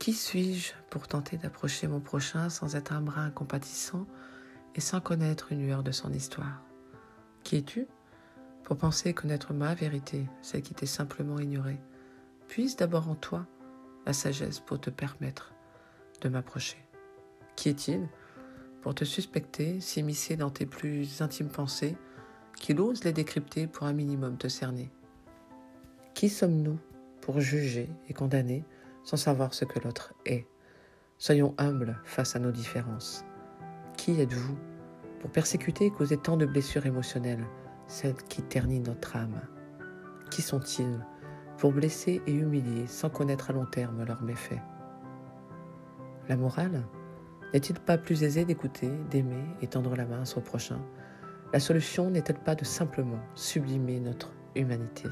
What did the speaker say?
Qui suis-je pour tenter d'approcher mon prochain sans être un brin compatissant et sans connaître une lueur de son histoire? Qui es-tu pour penser connaître ma vérité, celle qui t'est simplement ignorée? Puise d'abord en toi la sagesse pour te permettre de m'approcher. Qui est-il pour te suspecter, s'immiscer dans tes plus intimes pensées, qu'il ose les décrypter pour un minimum te cerner? Qui sommes-nous pour juger et condamner sans savoir ce que l'autre est. Soyons humbles face à nos différences. Qui êtes-vous pour persécuter et causer tant de blessures émotionnelles, celles qui ternissent notre âme? Qui sont-ils pour blesser et humilier sans connaître à long terme leurs méfaits? La morale? N'est-il pas plus aisé d'écouter, d'aimer et tendre la main à son prochain? La solution n'est-elle pas de simplement sublimer notre humanité?